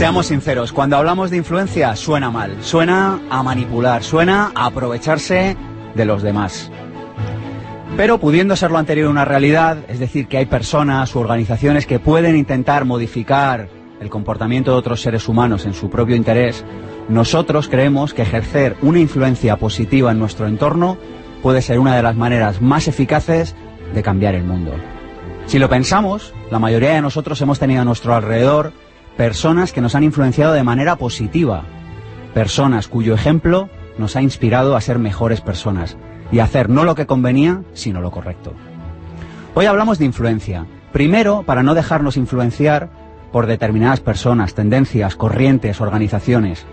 Seamos sinceros, cuando hablamos de influencia suena mal, suena a manipular, suena a aprovecharse de los demás. Pero pudiendo ser lo anterior una realidad, es decir, que hay personas u organizaciones que pueden intentar modificar el comportamiento de otros seres humanos en su propio interés, nosotros creemos que ejercer una influencia positiva en nuestro entorno puede ser una de las maneras más eficaces de cambiar el mundo. Si lo pensamos, la mayoría de nosotros hemos tenido a nuestro alrededor personas que nos han influenciado de manera positiva, personas cuyo ejemplo nos ha inspirado a ser mejores personas y a hacer no lo que convenía, sino lo correcto. Hoy hablamos de influencia, primero para no dejarnos influenciar por determinadas personas, tendencias, corrientes, organizaciones,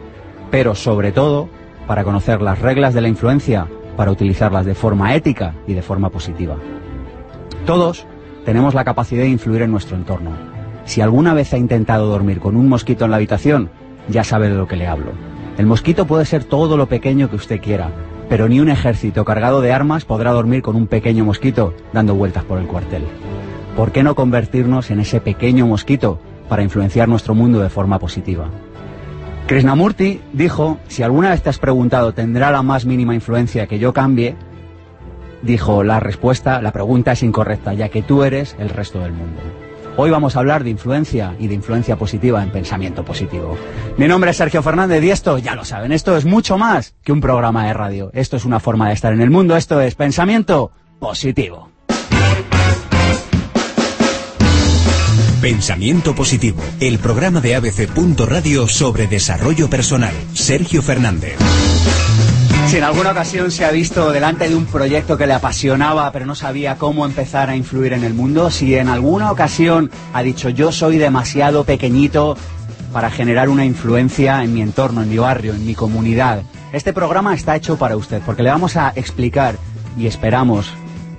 pero sobre todo para conocer las reglas de la influencia, para utilizarlas de forma ética y de forma positiva. Todos tenemos la capacidad de influir en nuestro entorno, si alguna vez ha intentado dormir con un mosquito en la habitación, ya sabe de lo que le hablo. El mosquito puede ser todo lo pequeño que usted quiera, pero ni un ejército cargado de armas podrá dormir con un pequeño mosquito dando vueltas por el cuartel. ¿Por qué no convertirnos en ese pequeño mosquito para influenciar nuestro mundo de forma positiva? Krishnamurti dijo, si alguna vez te has preguntado, ¿tendrá la más mínima influencia que yo cambie? Dijo, la respuesta, la pregunta es incorrecta, ya que tú eres el resto del mundo. Hoy vamos a hablar de influencia y de influencia positiva en pensamiento positivo. Mi nombre es Sergio Fernández y esto, ya lo saben, esto es mucho más que un programa de radio. Esto es una forma de estar en el mundo, esto es pensamiento positivo. Pensamiento Positivo, el programa de ABC. Radio sobre desarrollo personal. Sergio Fernández. Si en alguna ocasión se ha visto delante de un proyecto que le apasionaba pero no sabía cómo empezar a influir en el mundo, si en alguna ocasión ha dicho yo soy demasiado pequeñito para generar una influencia en mi entorno, en mi barrio, en mi comunidad, este programa está hecho para usted porque le vamos a explicar y esperamos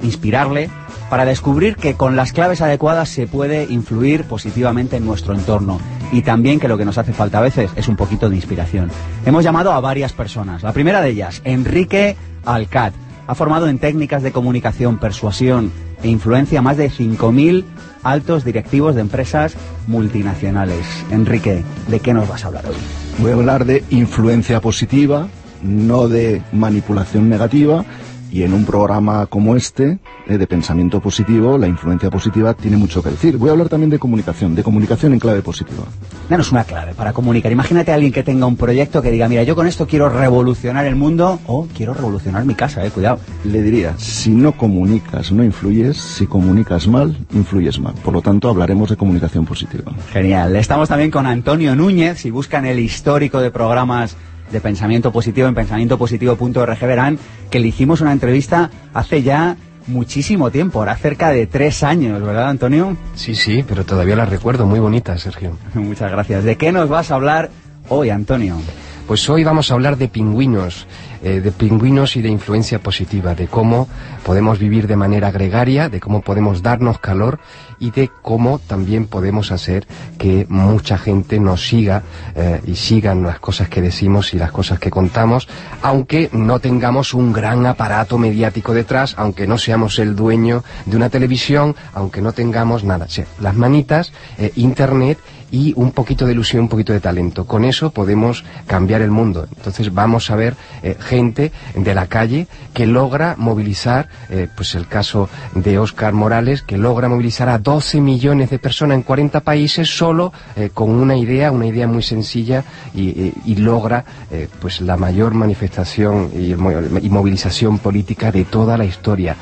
inspirarle para descubrir que con las claves adecuadas se puede influir positivamente en nuestro entorno y también que lo que nos hace falta a veces es un poquito de inspiración. Hemos llamado a varias personas. La primera de ellas, Enrique Alcat. Ha formado en técnicas de comunicación, persuasión e influencia más de 5.000 altos directivos de empresas multinacionales. Enrique, ¿de qué nos vas a hablar hoy? Voy a hablar de influencia positiva, no de manipulación negativa y en un programa como este, eh, de pensamiento positivo, la influencia positiva tiene mucho que decir. Voy a hablar también de comunicación, de comunicación en clave positiva. Danos una clave para comunicar. Imagínate a alguien que tenga un proyecto que diga, mira, yo con esto quiero revolucionar el mundo o quiero revolucionar mi casa, eh, cuidado. Le diría, si no comunicas, no influyes, si comunicas mal, influyes mal. Por lo tanto, hablaremos de comunicación positiva. Genial. Estamos también con Antonio Núñez, si buscan el histórico de programas de pensamiento positivo en pensamientopositivo.org verán que le hicimos una entrevista hace ya muchísimo tiempo, ahora cerca de tres años, ¿verdad, Antonio? Sí, sí, pero todavía la recuerdo, muy bonita, Sergio. Muchas gracias. ¿De qué nos vas a hablar hoy, Antonio? Pues hoy vamos a hablar de pingüinos, eh, de pingüinos y de influencia positiva, de cómo podemos vivir de manera gregaria, de cómo podemos darnos calor y de cómo también podemos hacer que mucha gente nos siga eh, y sigan las cosas que decimos y las cosas que contamos, aunque no tengamos un gran aparato mediático detrás, aunque no seamos el dueño de una televisión, aunque no tengamos nada. las manitas, eh, internet y un poquito de ilusión, un poquito de talento. Con eso podemos cambiar el mundo. Entonces vamos a ver eh, gente de la calle que logra movilizar, eh, pues el caso de Oscar Morales, que logra movilizar a 12 millones de personas en 40 países solo eh, con una idea, una idea muy sencilla y, logra pues la mayor manifestación y, movilización política de toda la historia.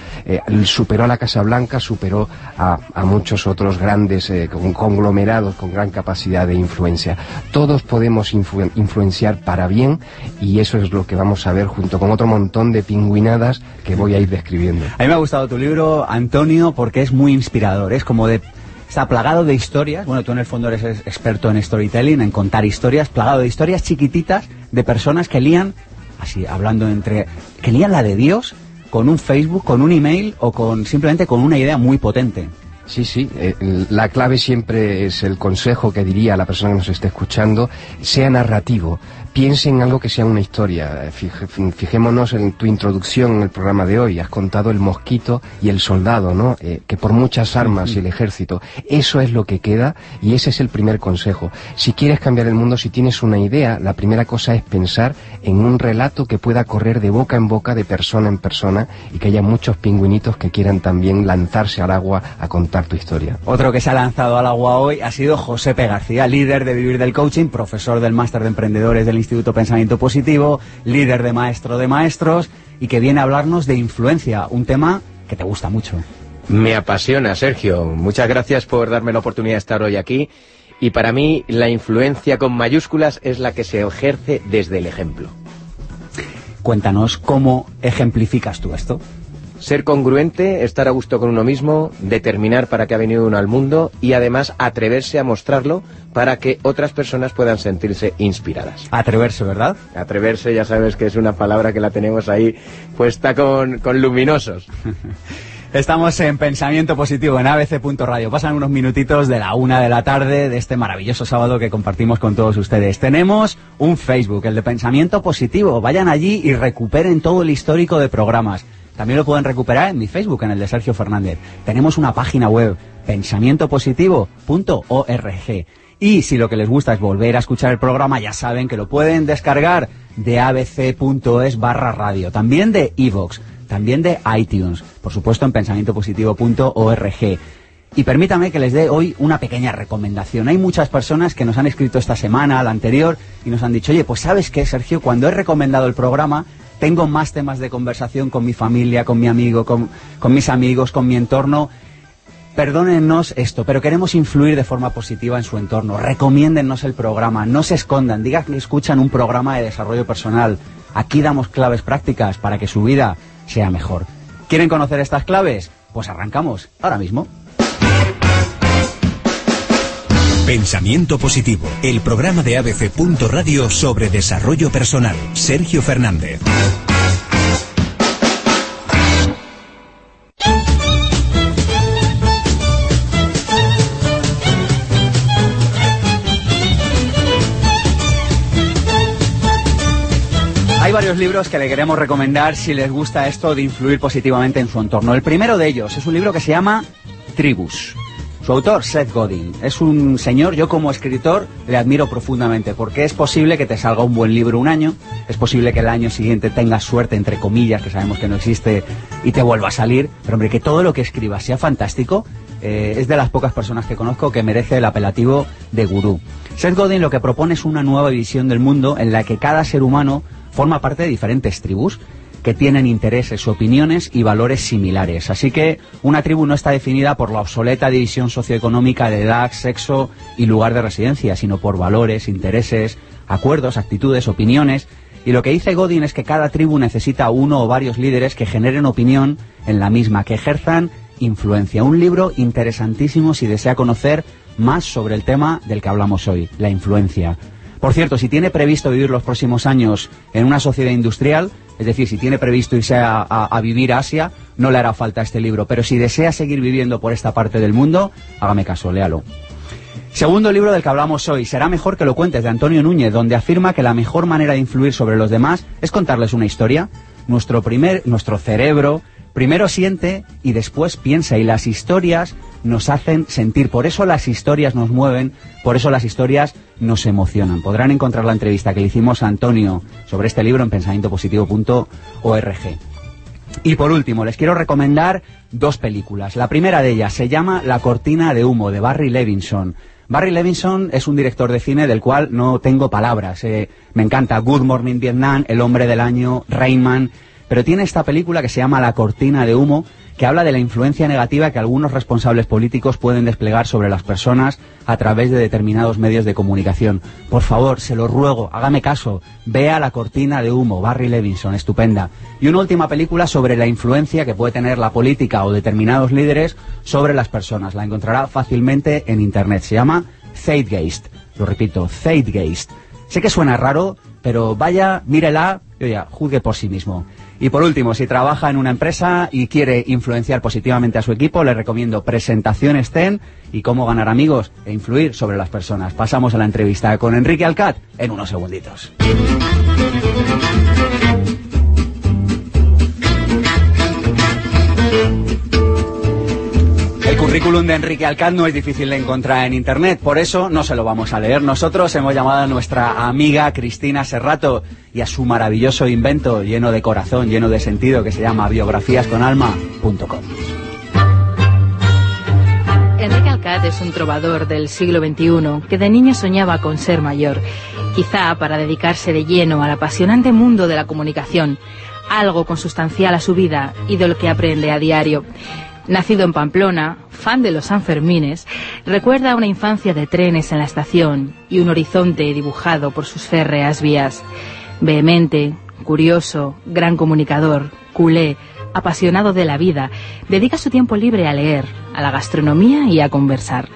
superó a la Casa Blanca, superó a, a muchos otros grandes conglomerados con gran capacidad de influencia. Todos podemos influenciar para bien y eso es lo que vamos a ver junto con otro montón de pingüinadas que voy a ir describiendo. A mí me ha gustado tu libro, Antonio, porque es muy inspirador. Es como de está plagado de historias. Bueno, tú en el fondo eres experto en storytelling, en contar historias, plagado de historias chiquititas de personas que lían así, hablando entre... que lían la de Dios con un Facebook, con un email o con simplemente con una idea muy potente. Sí, sí, eh, la clave siempre es el consejo que diría a la persona que nos esté escuchando, sea narrativo, piense en algo que sea una historia. fijémonos en tu introducción en el programa de hoy. Has contado el mosquito y el soldado, ¿no? Eh, que por muchas armas y el ejército. Eso es lo que queda y ese es el primer consejo. Si quieres cambiar el mundo, si tienes una idea, la primera cosa es pensar en un relato que pueda correr de boca en boca, de persona en persona y que haya muchos pingüinitos que quieran también lanzarse al agua a contar tu historia. Otro que se ha lanzado al agua hoy ha sido José P. García, líder de Vivir del Coaching, profesor del Máster de Emprendedores del Instituto Pensamiento Positivo, líder de Maestro de Maestros y que viene a hablarnos de influencia, un tema que te gusta mucho. Me apasiona, Sergio. Muchas gracias por darme la oportunidad de estar hoy aquí. Y para mí la influencia con mayúsculas es la que se ejerce desde el ejemplo. Cuéntanos cómo ejemplificas tú esto. Ser congruente, estar a gusto con uno mismo, determinar para qué ha venido uno al mundo y además atreverse a mostrarlo para que otras personas puedan sentirse inspiradas. Atreverse, ¿verdad? Atreverse, ya sabes que es una palabra que la tenemos ahí puesta con, con luminosos. Estamos en Pensamiento Positivo en abc.radio. Pasan unos minutitos de la una de la tarde de este maravilloso sábado que compartimos con todos ustedes. Tenemos un Facebook, el de Pensamiento Positivo. Vayan allí y recuperen todo el histórico de programas. También lo pueden recuperar en mi Facebook, en el de Sergio Fernández. Tenemos una página web, pensamientopositivo.org. Y si lo que les gusta es volver a escuchar el programa, ya saben que lo pueden descargar de abc.es barra radio, también de iVoox, también de iTunes, por supuesto en pensamientopositivo.org. Y permítame que les dé hoy una pequeña recomendación. Hay muchas personas que nos han escrito esta semana, la anterior, y nos han dicho, oye, pues sabes qué, Sergio, cuando he recomendado el programa, tengo más temas de conversación con mi familia, con mi amigo, con, mis amigos, con mi entorno. Perdónennos esto, pero queremos influir de forma positiva en su entorno. Recomiéndennos el programa, no se escondan, digan que escuchan un programa de desarrollo personal. Aquí damos claves prácticas para que su vida sea mejor. ¿Quieren conocer estas claves? Pues arrancamos ahora mismo. Pensamiento Positivo, el programa de ABC. Radio sobre desarrollo personal. Sergio Fernández. Hay varios libros que le queremos recomendar si les gusta esto de influir positivamente en su entorno. El primero de ellos es un libro que se llama Tribus. Su autor, Seth Godin, es un señor, yo como escritor le admiro profundamente, porque es posible que te salga un buen libro un año, es posible que el año siguiente tengas suerte, entre comillas, que sabemos que no existe, y te vuelva a salir, pero hombre, que todo lo que escribas sea fantástico, eh, es de las pocas personas que conozco que merece el apelativo de gurú. Seth Godin lo que propone es una nueva visión del mundo en la que cada ser humano forma parte de diferentes tribus que tienen intereses, opiniones y valores similares. Así que una tribu no está definida por la obsoleta división socioeconómica de edad, sexo y lugar de residencia, sino por valores, intereses, acuerdos, actitudes, opiniones. Y lo que dice Godin es que cada tribu necesita uno o varios líderes que generen opinión en la misma, que ejerzan influencia. Un libro interesantísimo si desea conocer más sobre el tema del que hablamos hoy, la influencia. Por cierto, si tiene previsto vivir los próximos años en una sociedad industrial, es decir, si tiene previsto irse a, vivir a Asia, no le hará falta este libro. Pero si desea seguir viviendo por esta parte del mundo, hágame caso, léalo. Segundo libro del que hablamos hoy, Será mejor que lo cuentes, de Antonio Núñez, donde afirma que la mejor manera de influir sobre los demás es contarles una historia. Nuestro, primer, nuestro cerebro primero siente y después piensa y las historias nos hacen sentir. Por eso las historias nos mueven, por eso las historias nos emocionan. Podrán encontrar la entrevista que le hicimos a Antonio sobre este libro en pensamientopositivo.org. Y por último, les quiero recomendar dos películas. La primera de ellas se llama La cortina de humo de Barry Levinson. Barry Levinson es un director de cine del cual no tengo palabras. Eh, me encanta Good Morning Vietnam, El hombre del año, Rayman pero tiene esta película que se llama La cortina de humo, que habla de la influencia negativa que algunos responsables políticos pueden desplegar sobre las personas a través de determinados medios de comunicación. Por favor, se lo ruego, hágame caso, vea La cortina de humo, Barry Levinson, estupenda. Y una última película sobre la influencia que puede tener la política o determinados líderes sobre las personas. La encontrará fácilmente en Internet. Se llama Zeitgeist. Lo repito, Zeitgeist. Sé que suena raro, pero vaya, mírela, y oye, juzgue por sí mismo. Y por último, si trabaja en una empresa y quiere influenciar positivamente a su equipo, le recomiendo Presentaciones TEN y cómo ganar amigos e influir sobre las personas. Pasamos a la entrevista con Enrique Alcat en unos segunditos. El currículum de Enrique Alcat no es difícil de encontrar en internet, por eso no se lo vamos a leer. Nosotros hemos llamado a nuestra amiga Cristina Serrato y a su maravilloso invento lleno de corazón, lleno de sentido, que se llama biografíasconalma.com. Enrique Alcat es un trovador del siglo XXI que de niño soñaba con ser mayor, quizá para dedicarse de lleno al apasionante mundo de la comunicación, algo consustancial a su vida y de lo que aprende a diario. Nacido en Pamplona, fan de los Sanfermines, recuerda una infancia de trenes en la estación y un horizonte dibujado por sus férreas vías. Vehemente, curioso, gran comunicador, culé, apasionado de la vida, dedica su tiempo libre a leer, a la gastronomía y a conversar.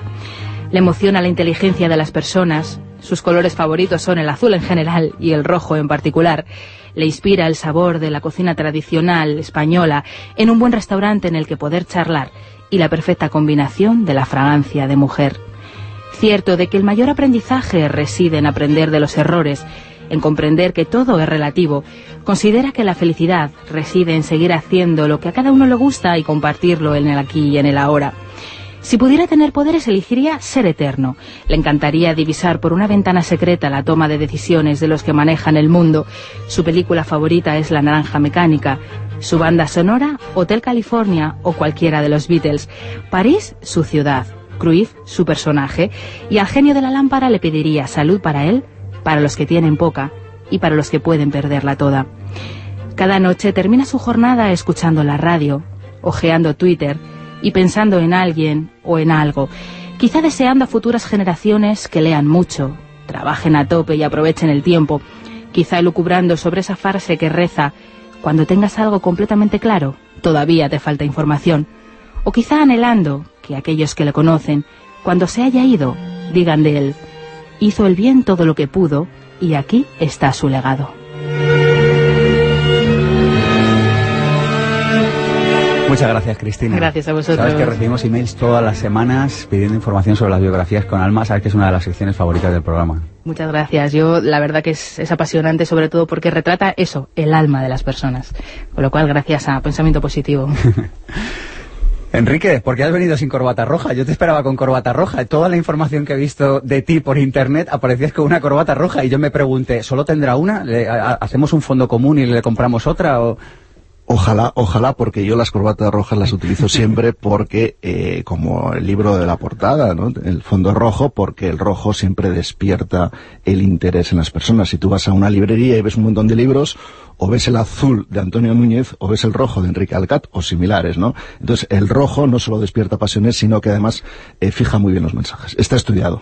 Le emociona la inteligencia de las personas, sus colores favoritos son el azul en general y el rojo en particular, le inspira el sabor de la cocina tradicional española en un buen restaurante en el que poder charlar y la perfecta combinación de la fragancia de mujer. Cierto de que el mayor aprendizaje reside en aprender de los errores, en comprender que todo es relativo, considera que la felicidad reside en seguir haciendo lo que a cada uno le gusta y compartirlo en el aquí y en el ahora. Si pudiera tener poderes, elegiría ser eterno. Le encantaría divisar por una ventana secreta la toma de decisiones de los que manejan el mundo. Su película favorita es La Naranja Mecánica. Su banda sonora, Hotel California o cualquiera de los Beatles. París, su ciudad. Cruyff, su personaje. Y al genio de la lámpara le pediría salud para él, para los que tienen poca y para los que pueden perderla toda. Cada noche termina su jornada escuchando la radio, ojeando Twitter, y pensando en alguien o en algo, quizá deseando a futuras generaciones que lean mucho, trabajen a tope y aprovechen el tiempo, quizá lucubrando sobre esa frase que reza, cuando tengas algo completamente claro, todavía te falta información, o quizá anhelando que aquellos que le conocen, cuando se haya ido, digan de él, hizo el bien todo lo que pudo y aquí está su legado. Muchas gracias, Cristina. Gracias a vosotros. Sabes que recibimos emails todas las semanas pidiendo información sobre las biografías con alma. Sabes que es una de las secciones favoritas del programa. Muchas gracias. Yo, la verdad que es, es, apasionante, sobre todo porque retrata eso, el alma de las personas. Con lo cual, gracias a Pensamiento Positivo. Enrique, ¿por qué has venido sin corbata roja? Yo te esperaba con corbata roja. Toda la información que he visto de ti por internet aparecías con una corbata roja y yo me pregunté, ¿solo tendrá una? ¿Le, a, ¿Hacemos un fondo común y le compramos otra? O... Ojalá, ojalá, porque yo las corbatas rojas las utilizo siempre porque, eh, como el libro de la portada, ¿no? El fondo rojo, porque el rojo siempre despierta el interés en las personas. Si tú vas a una librería y ves un montón de libros, o ves el azul de Antonio Núñez, o ves el rojo de Enrique Alcat, o similares, ¿no? Entonces, el rojo no solo despierta pasiones, sino que además eh, fija muy bien los mensajes. Está estudiado.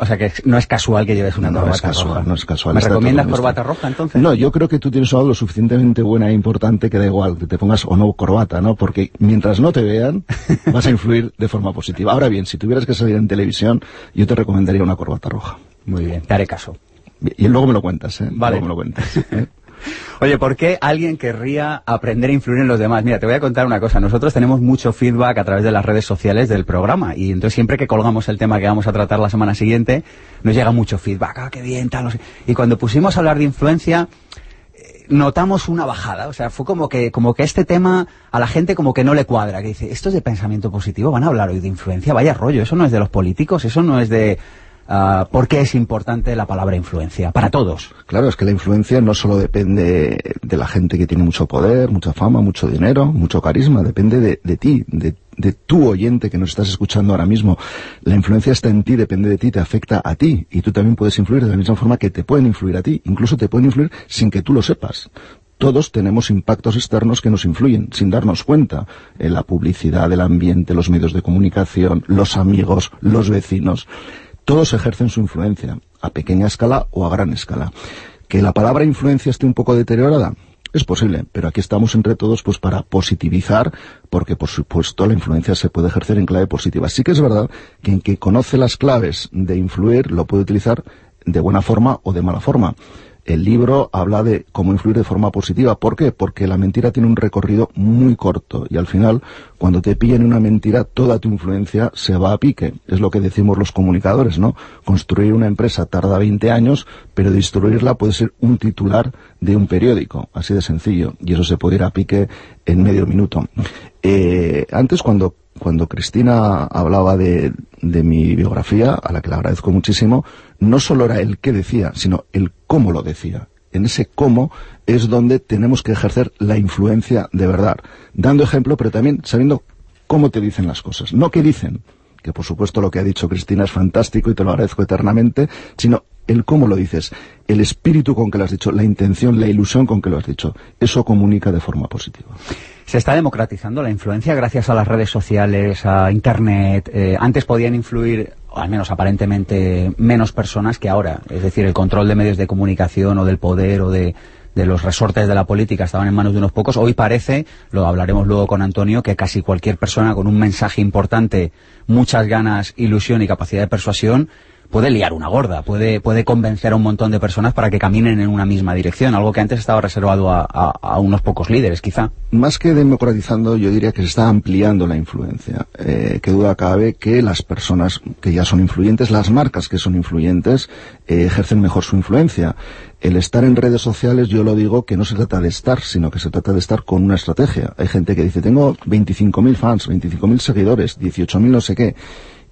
O sea que no es casual que lleves una no, corbata es casual, roja. No es casual. ¿Me recomiendas corbata roja entonces? No, yo creo que tú tienes algo lo suficientemente buena e importante que da igual que te pongas o no corbata, ¿no? Porque mientras no te vean, vas a influir de forma positiva. Ahora bien, si tuvieras que salir en televisión, yo te recomendaría una corbata roja. Muy bien, te haré caso. Y luego me lo cuentas, ¿eh? Vale. Luego me lo cuentas. ¿eh? Oye, ¿por qué alguien querría aprender a influir en los demás? Mira, te voy a contar una cosa. Nosotros tenemos mucho feedback a través de las redes sociales del programa y entonces siempre que colgamos el tema que vamos a tratar la semana siguiente, nos llega mucho feedback. Ah, qué bien, tal. Y cuando pusimos a hablar de influencia, eh, notamos una bajada. O sea, fue como que, como que este tema a la gente como que no le cuadra. Que dice, esto es de pensamiento positivo, van a hablar hoy de influencia, vaya rollo. Eso no es de los políticos, eso no es de... Uh, ¿Por qué es importante la palabra influencia? Para todos. Claro, es que la influencia no solo depende de la gente que tiene mucho poder, mucha fama, mucho dinero, mucho carisma, depende de, ti, de, tu oyente que nos estás escuchando ahora mismo. La influencia está en ti, depende de ti, te afecta a ti y tú también puedes influir de la misma forma que te pueden influir a ti. Incluso te pueden influir sin que tú lo sepas todos tenemos impactos externos que nos influyen sin darnos cuenta. En la publicidad, el ambiente, los medios de comunicación, los amigos, los vecinos. Todos ejercen su influencia, a pequeña escala o a gran escala. Que la palabra influencia esté un poco deteriorada, es posible, pero aquí estamos entre todos pues para positivizar, porque por supuesto la influencia se puede ejercer en clave positiva. Sí que es verdad que en que conoce las claves de influir lo puede utilizar de buena forma o de mala forma. El libro habla de cómo influir de forma positiva. ¿Por qué? Porque la mentira tiene un recorrido muy corto y al final, cuando te pillen una mentira, toda tu influencia se va a pique. Es lo que decimos los comunicadores, ¿no? Construir una empresa tarda 20 años, pero destruirla puede ser un titular de un periódico, así de sencillo. Y eso se puede ir a pique en medio minuto. Eh, antes, cuando cuando Cristina hablaba de, de, mi biografía, a la que le agradezco muchísimo, no solo era el qué decía, sino el cómo lo decía. En ese cómo es donde tenemos que ejercer la influencia de verdad, dando ejemplo, pero también sabiendo cómo te dicen las cosas, no qué dicen, que por supuesto lo que ha dicho Cristina es fantástico y te lo agradezco eternamente, sino el cómo lo dices, el espíritu con que lo has dicho, la intención, la ilusión con que lo has dicho. Eso comunica de forma positiva. Se está democratizando la influencia gracias a las redes sociales, a Internet. Eh, antes podían influir, al menos aparentemente, menos personas que ahora. Es decir, el control de medios de comunicación o del poder o de, de los resortes de la política estaban en manos de unos pocos. Hoy parece, lo hablaremos luego con Antonio, que casi cualquier persona con un mensaje importante, muchas ganas, ilusión y capacidad de persuasión puede liar una gorda, puede, puede convencer a un montón de personas para que caminen en una misma dirección, algo que antes estaba reservado a, a, a unos pocos líderes, quizá. Más que democratizando, yo diría que se está ampliando la influencia. Eh, que duda cabe que las personas que ya son influyentes, las marcas que son influyentes, eh, ejercen mejor su influencia. El estar en redes sociales, yo lo digo, que no se trata de estar, sino que se trata de estar con una estrategia. Hay gente que dice, tengo 25.000 fans, 25.000 seguidores, 18.000 no sé qué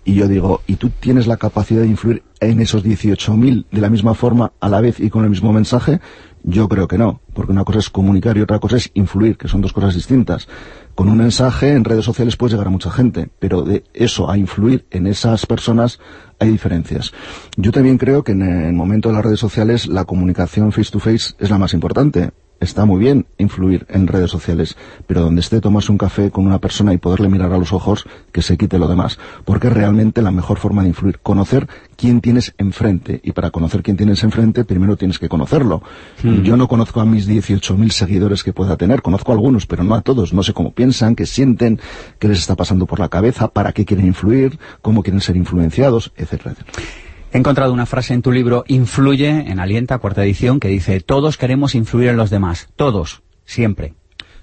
y yo digo, ¿y tú tienes la capacidad de influir en esos 18.000 de la misma forma a la vez y con el mismo mensaje? Yo creo que no, porque una cosa es comunicar y otra cosa es influir, que son dos cosas distintas. Con un mensaje en redes sociales puedes llegar a mucha gente, pero de eso a influir en esas personas hay diferencias. Yo también creo que en el momento de las redes sociales la comunicación face to face es la más importante está muy bien influir en redes sociales, pero donde esté tomarse un café con una persona y poderle mirar a los ojos, que se quite lo demás, porque es realmente la mejor forma de influir, conocer quién tienes enfrente, y para conocer quién tienes enfrente, primero tienes que conocerlo. Mm. Yo no conozco a mis 18.000 seguidores que pueda tener, conozco a algunos, pero no a todos, no sé cómo piensan, qué sienten, qué les está pasando por la cabeza, para qué quieren influir, cómo quieren ser influenciados, etcétera, etcétera. He encontrado una frase en tu libro, Influye, en Alienta, cuarta edición, que dice, todos queremos influir en los demás, todos, siempre.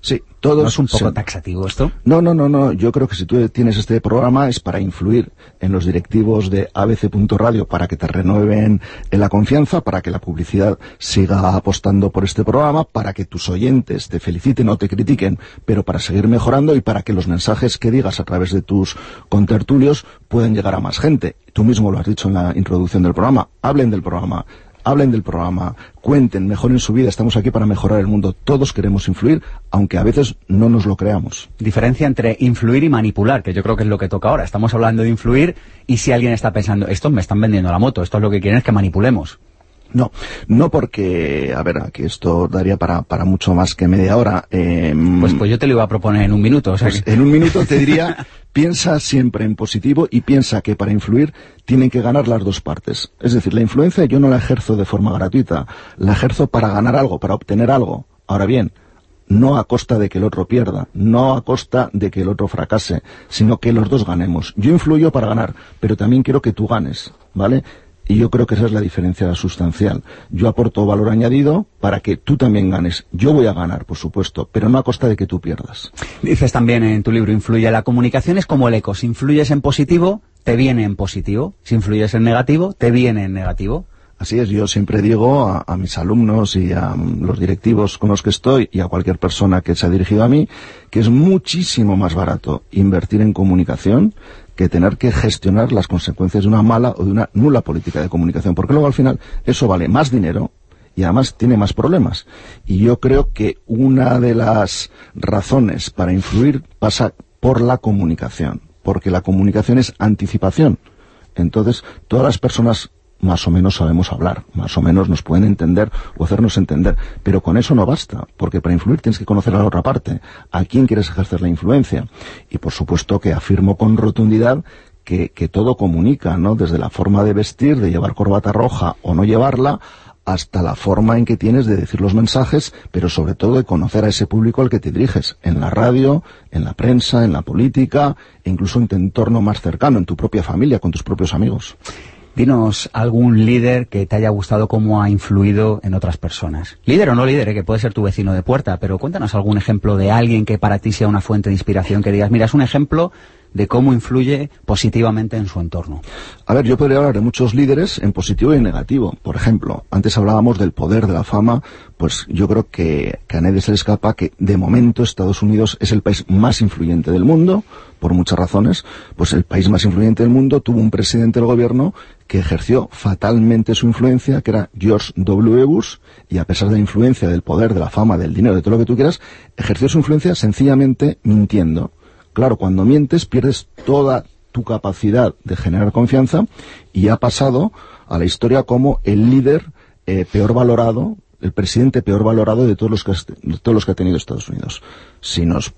Sí, todos... ¿No es un poco taxativo esto? No, no, no, no. Yo creo que si tú tienes este programa es para influir en los directivos de abc.radio para que te renueven en la confianza, para que la publicidad siga apostando por este programa, para que tus oyentes te feliciten o te critiquen, pero para seguir mejorando y para que los mensajes que digas a través de tus contertulios puedan llegar a más gente. Tú mismo lo has dicho en la introducción del programa. Hablen del programa hablen del programa, cuenten, mejoren su vida, estamos aquí para mejorar el mundo. Todos queremos influir, aunque a veces no nos lo creamos. Diferencia entre influir y manipular, que yo creo que es lo que toca ahora. Estamos hablando de influir y si alguien está pensando, estos me están vendiendo la moto, esto es lo que quieren es que manipulemos. No, no porque, a ver, aquí esto daría para, para mucho más que media hora. Eh, pues, pues yo te lo iba a proponer en un minuto. O sea pues que... En un minuto te diría, piensa siempre en positivo y piensa que para influir tienen que ganar las dos partes. Es decir, la influencia yo no la ejerzo de forma gratuita, la ejerzo para ganar algo, para obtener algo. Ahora bien, no a costa de que el otro pierda, no a costa de que el otro fracase, sino que los dos ganemos. Yo influyo para ganar, pero también quiero que tú ganes, ¿vale? Y yo creo que esa es la diferencia sustancial. Yo aporto valor añadido para que tú también ganes. Yo voy a ganar, por supuesto, pero no a costa de que tú pierdas. Dices también en tu libro, influye. La comunicación es como el eco. Si influyes en positivo, te viene en positivo. Si influyes en negativo, te viene en negativo. Así es, yo siempre digo a, mis alumnos y a los directivos con los que estoy y a cualquier persona que se ha dirigido a mí que es muchísimo más barato invertir en comunicación que tener que gestionar las consecuencias de una mala o de una nula política de comunicación, porque luego al final eso vale más dinero y además tiene más problemas. Y yo creo que una de las razones para influir pasa por la comunicación, porque la comunicación es anticipación. Entonces, todas las personas más o menos sabemos hablar, más o menos nos pueden entender o hacernos entender, pero con eso no basta, porque para influir tienes que conocer a la otra parte, a quién quieres ejercer la influencia, y por supuesto que afirmo con rotundidad que, que todo comunica, ¿no? Desde la forma de vestir, de llevar corbata roja o no llevarla, hasta la forma en que tienes de decir los mensajes, pero sobre todo de conocer a ese público al que te diriges, en la radio, en la prensa, en la política, e incluso en tu entorno más cercano, en tu propia familia, con tus propios amigos. Dinos algún líder que te haya gustado cómo ha influido en otras personas. Líder o no líder, ¿eh? que puede ser tu vecino de puerta, pero cuéntanos algún ejemplo de alguien que para ti sea una fuente de inspiración, que digas, mira, es un ejemplo de cómo influye positivamente en su entorno. A ver, yo podría hablar de muchos líderes en positivo y en negativo. Por ejemplo, antes hablábamos del poder de la fama, pues yo creo que, que a nadie se le escapa que de momento Estados Unidos es el país más influyente del mundo, por muchas razones, pues el país más influyente del mundo tuvo un presidente del gobierno que ejerció fatalmente su influencia, que era George W. Bush, y a pesar de la influencia, del poder, de la fama, del dinero, de todo lo que tú quieras, ejerció su influencia sencillamente mintiendo. Claro, cuando mientes pierdes toda tu capacidad de generar confianza y ha pasado a la historia como el líder eh, peor valorado, el presidente peor valorado de todos los que, de todos los que ha tenido Estados Unidos. Si nos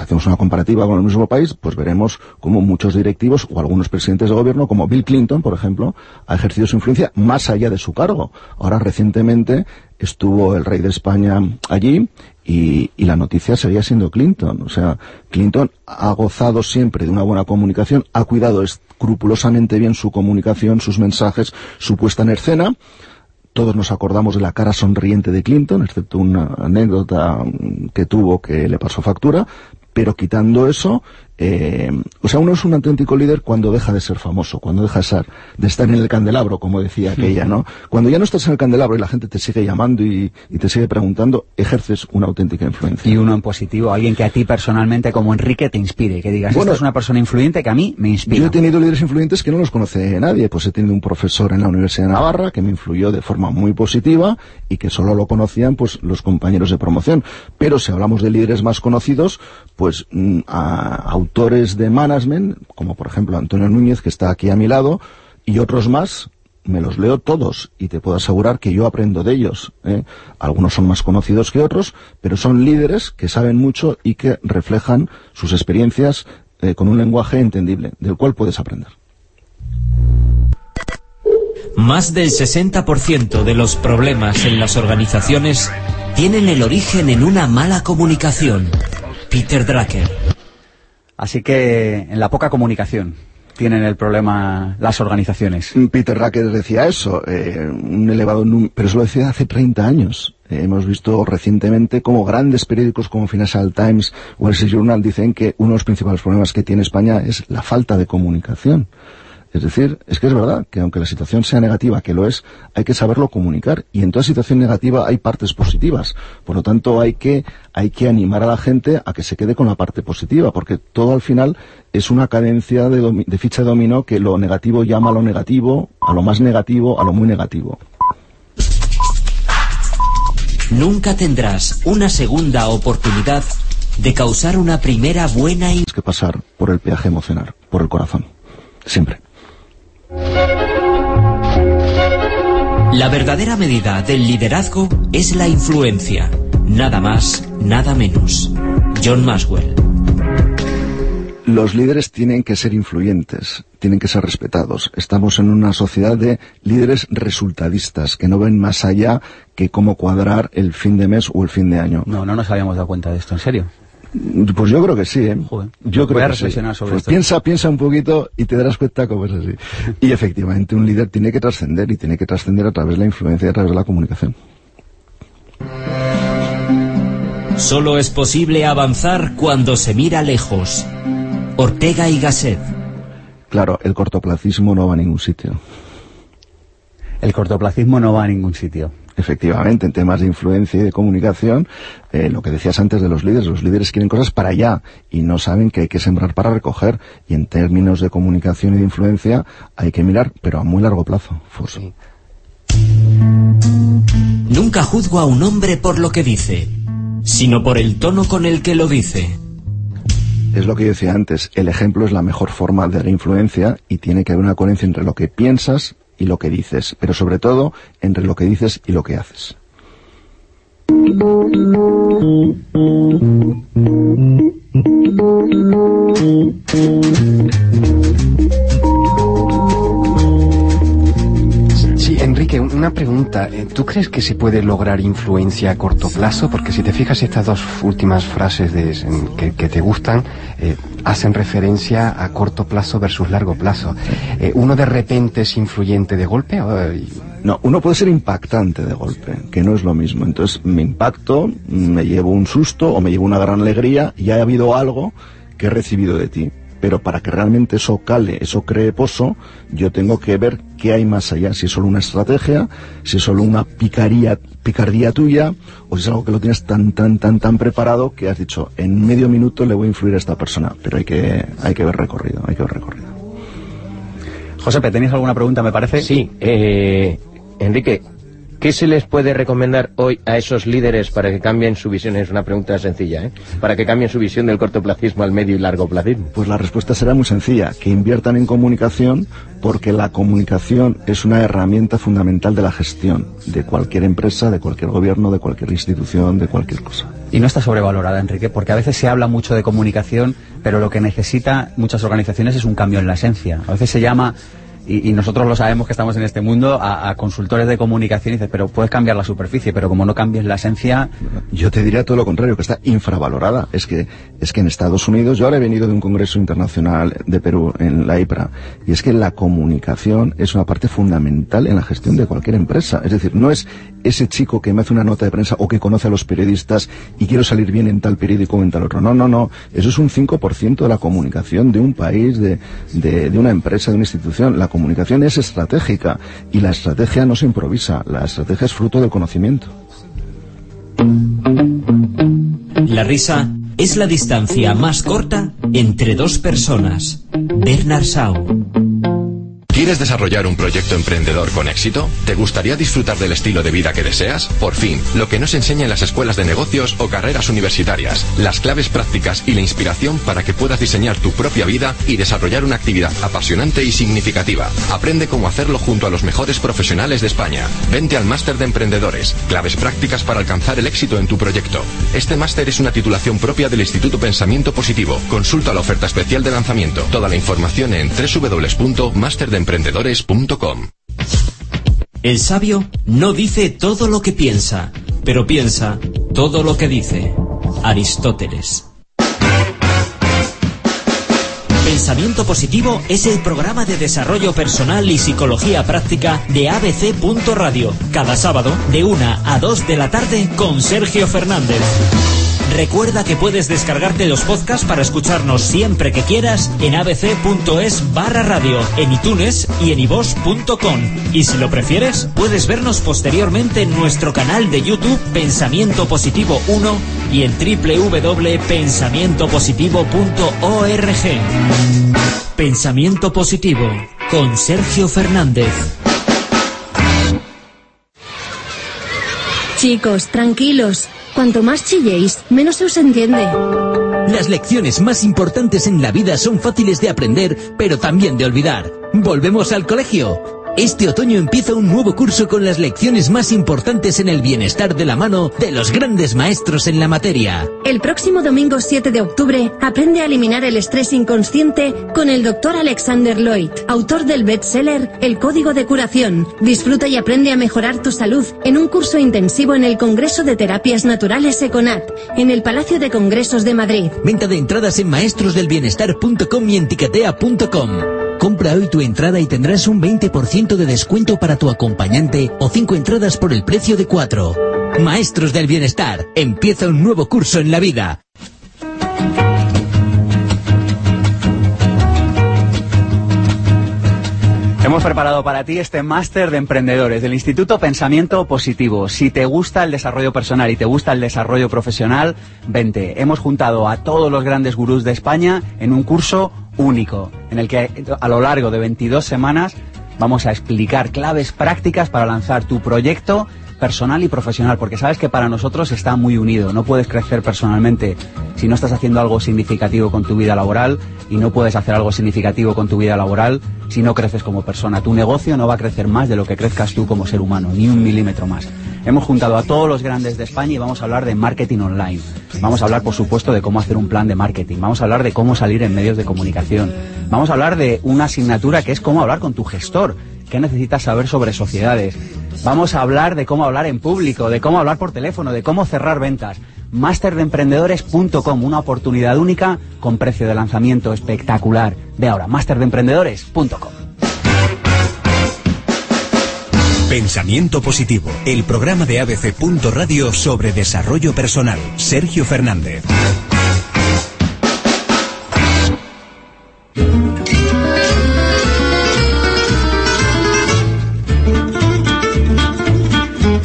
hacemos una comparativa con el mismo país, pues veremos cómo muchos directivos o algunos presidentes de gobierno, como Bill Clinton, por ejemplo, ha ejercido su influencia más allá de su cargo. Ahora, recientemente, estuvo el rey de España allí y, y, la noticia seguía siendo Clinton. O sea, Clinton ha gozado siempre de una buena comunicación, ha cuidado escrupulosamente bien su comunicación, sus mensajes, su puesta en escena. Todos nos acordamos de la cara sonriente de Clinton, excepto una anécdota que tuvo que le pasó factura, pero quitando eso, eh, o sea, uno es un auténtico líder cuando deja de ser famoso, cuando deja de, ser, de estar en el candelabro, como decía aquella, ¿no? Cuando ya no estás en el candelabro y la gente te sigue llamando y, y, te sigue preguntando, ejerces una auténtica influencia. Y uno en positivo, alguien que a ti personalmente, como Enrique, te inspire, que digas, bueno, esta es una persona influyente que a mí me inspira. Yo he tenido líderes influyentes que no los conoce nadie, pues he tenido un profesor en la Universidad de Navarra que me influyó de forma muy positiva y que solo lo conocían pues los compañeros de promoción. Pero si hablamos de líderes más conocidos, pues mm, a autores de management, como por ejemplo Antonio Núñez, que está aquí a mi lado, y otros más, me los leo todos y te puedo asegurar que yo aprendo de ellos. ¿eh? Algunos son más conocidos que otros, pero son líderes que saben mucho y que reflejan sus experiencias eh, con un lenguaje entendible, del cual puedes aprender. Más del 60% de los problemas en las organizaciones tienen el origen en una mala comunicación. Peter Drucker. Así que en la poca comunicación tienen el problema las organizaciones. Peter Drucker decía eso, eh, un elevado número, pero eso lo decía hace 30 años. Eh, hemos visto recientemente como grandes periódicos como Financial Times o el Journal dicen que uno de los principales problemas que tiene España es la falta de comunicación. Es decir, es que es verdad que aunque la situación sea negativa, que lo es, hay que saberlo comunicar. Y en toda situación negativa hay partes positivas. Por lo tanto, hay que, hay que animar a la gente a que se quede con la parte positiva, porque todo al final es una cadencia de, de ficha de dominó que lo negativo llama a lo negativo, a lo más negativo, a lo muy negativo. Nunca tendrás una segunda oportunidad de causar una primera buena... Es que pasar por el peaje emocional, por el corazón. Siempre. La verdadera medida del liderazgo es la influencia. Nada más, nada menos. John Maswell. Los líderes tienen que ser influyentes, tienen que ser respetados. Estamos en una sociedad de líderes resultadistas que no ven más allá que cómo cuadrar el fin de mes o el fin de año. No, no nos habíamos dado cuenta de esto, en serio. Pues yo creo que sí, ¿eh? Joder, yo creo voy a que reflexionar sí. sobre Pues esto. piensa, piensa un poquito y te darás cuenta cómo es así. Y efectivamente un líder tiene que trascender y tiene que trascender a través de la influencia y a través de la comunicación. Solo es posible avanzar cuando se mira lejos. Ortega y Gasset. Claro, el cortoplacismo no va a ningún sitio. El cortoplacismo no va a ningún sitio. Efectivamente, en temas de influencia y de comunicación, eh, lo que decías antes de los líderes, los líderes quieren cosas para allá y no saben que hay que sembrar para recoger. Y en términos de comunicación y de influencia hay que mirar, pero a muy largo plazo. Fus. Nunca juzgo a un hombre por lo que dice, sino por el tono con el que lo dice. Es lo que yo decía antes, el ejemplo es la mejor forma de la influencia y tiene que haber una coherencia entre lo que piensas y lo que dices, pero sobre todo entre lo que dices y lo que haces. Sí, Enrique, una pregunta. Eh, ¿Tú crees que se puede lograr influencia a corto plazo? Porque si te fijas estas dos últimas frases que, te gustan, eh, hacen referencia a corto plazo versus largo plazo. Eh, ¿Uno de repente es influyente de golpe? No, uno puede ser impactante de golpe, que no es lo mismo. Entonces me impacto, me llevo un susto o me llevo una gran alegría y ha habido algo que he recibido de ti pero para que realmente eso cale, eso cree pozo, yo tengo que ver qué hay más allá, si es solo una estrategia, si es solo una picaría, picardía tuya, o si es algo que lo tienes tan, tan, tan, tan preparado que has dicho, en medio minuto le voy a influir a esta persona, pero hay que, hay que ver recorrido, hay que ver recorrido. José, ¿tenéis alguna pregunta, me parece? Sí, eh, Enrique, ¿Qué se les puede recomendar hoy a esos líderes para que cambien su visión? Es una pregunta sencilla, ¿eh? Para que cambien su visión del cortoplacismo al medio y largo placismo. Pues la respuesta será muy sencilla, que inviertan en comunicación porque la comunicación es una herramienta fundamental de la gestión de cualquier empresa, de cualquier gobierno, de cualquier institución, de cualquier cosa. Y no está sobrevalorada, Enrique, porque a veces se habla mucho de comunicación, pero lo que necesita muchas organizaciones es un cambio en la esencia. A veces se llama y, nosotros lo sabemos que estamos en este mundo, a, consultores de comunicación y dices, pero puedes cambiar la superficie, pero como no cambies la esencia... Yo te diría todo lo contrario, que está infravalorada. Es que, es que en Estados Unidos, yo ahora he venido de un congreso internacional de Perú, en la IPRA, y es que la comunicación es una parte fundamental en la gestión de cualquier empresa. Es decir, no es ese chico que me hace una nota de prensa o que conoce a los periodistas y quiero salir bien en tal periódico o en tal otro. No, no, no. Eso es un 5% de la comunicación de un país, de, de, de una empresa, de una institución. Comunicación es estratégica y la estrategia no se improvisa, la estrategia es fruto del conocimiento. La risa es la distancia más corta entre dos personas. Bernard Shaw. ¿Quieres desarrollar un proyecto emprendedor con éxito? ¿Te gustaría disfrutar del estilo de vida que deseas? Por fin, lo que nos enseña en las escuelas de negocios o carreras universitarias, las claves prácticas y la inspiración para que puedas diseñar tu propia vida y desarrollar una actividad apasionante y significativa. Aprende cómo hacerlo junto a los mejores profesionales de España. Vente al máster de emprendedores, claves prácticas para alcanzar el éxito en tu proyecto. Este máster es una titulación propia del Instituto Pensamiento Positivo. Consulta la oferta especial de lanzamiento. Toda la información en www.masterdemprendedores.com emprendedores.com. El sabio no dice todo lo que piensa, pero piensa todo lo que dice. Aristóteles. Pensamiento Positivo es el programa de desarrollo personal y psicología práctica de ABC. Radio, cada sábado de 1 a 2 de la tarde con Sergio Fernández. Recuerda que puedes descargarte los podcasts para escucharnos siempre que quieras en abc.es barra radio, en iTunes y en ivos.com. Y si lo prefieres, puedes vernos posteriormente en nuestro canal de YouTube Pensamiento Positivo 1 y en www.pensamientopositivo.org. Pensamiento Positivo con Sergio Fernández. Chicos, tranquilos. Cuanto más chilléis, menos se os entiende. Las lecciones más importantes en la vida son fáciles de aprender, pero también de olvidar. Volvemos al colegio. Este otoño empieza un nuevo curso con las lecciones más importantes en el bienestar de la mano de los grandes maestros en la materia. El próximo domingo 7 de octubre aprende a eliminar el estrés inconsciente con el doctor Alexander Lloyd, autor del bestseller El Código de Curación. Disfruta y aprende a mejorar tu salud en un curso intensivo en el Congreso de Terapias Naturales Econat, en el Palacio de Congresos de Madrid. Venta de entradas en maestrosdelbienestar.com y en Compra hoy tu entrada y tendrás un 20% de descuento para tu acompañante o 5 entradas por el precio de 4. Maestros del Bienestar, empieza un nuevo curso en la vida. Hemos preparado para ti este máster de emprendedores del Instituto Pensamiento Positivo. Si te gusta el desarrollo personal y te gusta el desarrollo profesional, vente. Hemos juntado a todos los grandes gurús de España en un curso único, en el que a lo largo de 22 semanas vamos a explicar claves prácticas para lanzar tu proyecto personal y profesional, porque sabes que para nosotros está muy unido. No puedes crecer personalmente si no estás haciendo algo significativo con tu vida laboral y no puedes hacer algo significativo con tu vida laboral si no creces como persona. Tu negocio no va a crecer más de lo que crezcas tú como ser humano, ni un milímetro más. Hemos juntado a todos los grandes de España y vamos a hablar de marketing online. Vamos a hablar, por supuesto, de cómo hacer un plan de marketing. Vamos a hablar de cómo salir en medios de comunicación. Vamos a hablar de una asignatura que es cómo hablar con tu gestor qué necesitas saber sobre sociedades. Vamos a hablar de cómo hablar en público, de cómo hablar por teléfono, de cómo cerrar ventas. Masterdeemprendedores.com, una oportunidad única con precio de lanzamiento espectacular. Ve ahora, masterdeemprendedores.com. Pensamiento Positivo, el programa de ABC. Radio sobre desarrollo personal. Sergio Fernández.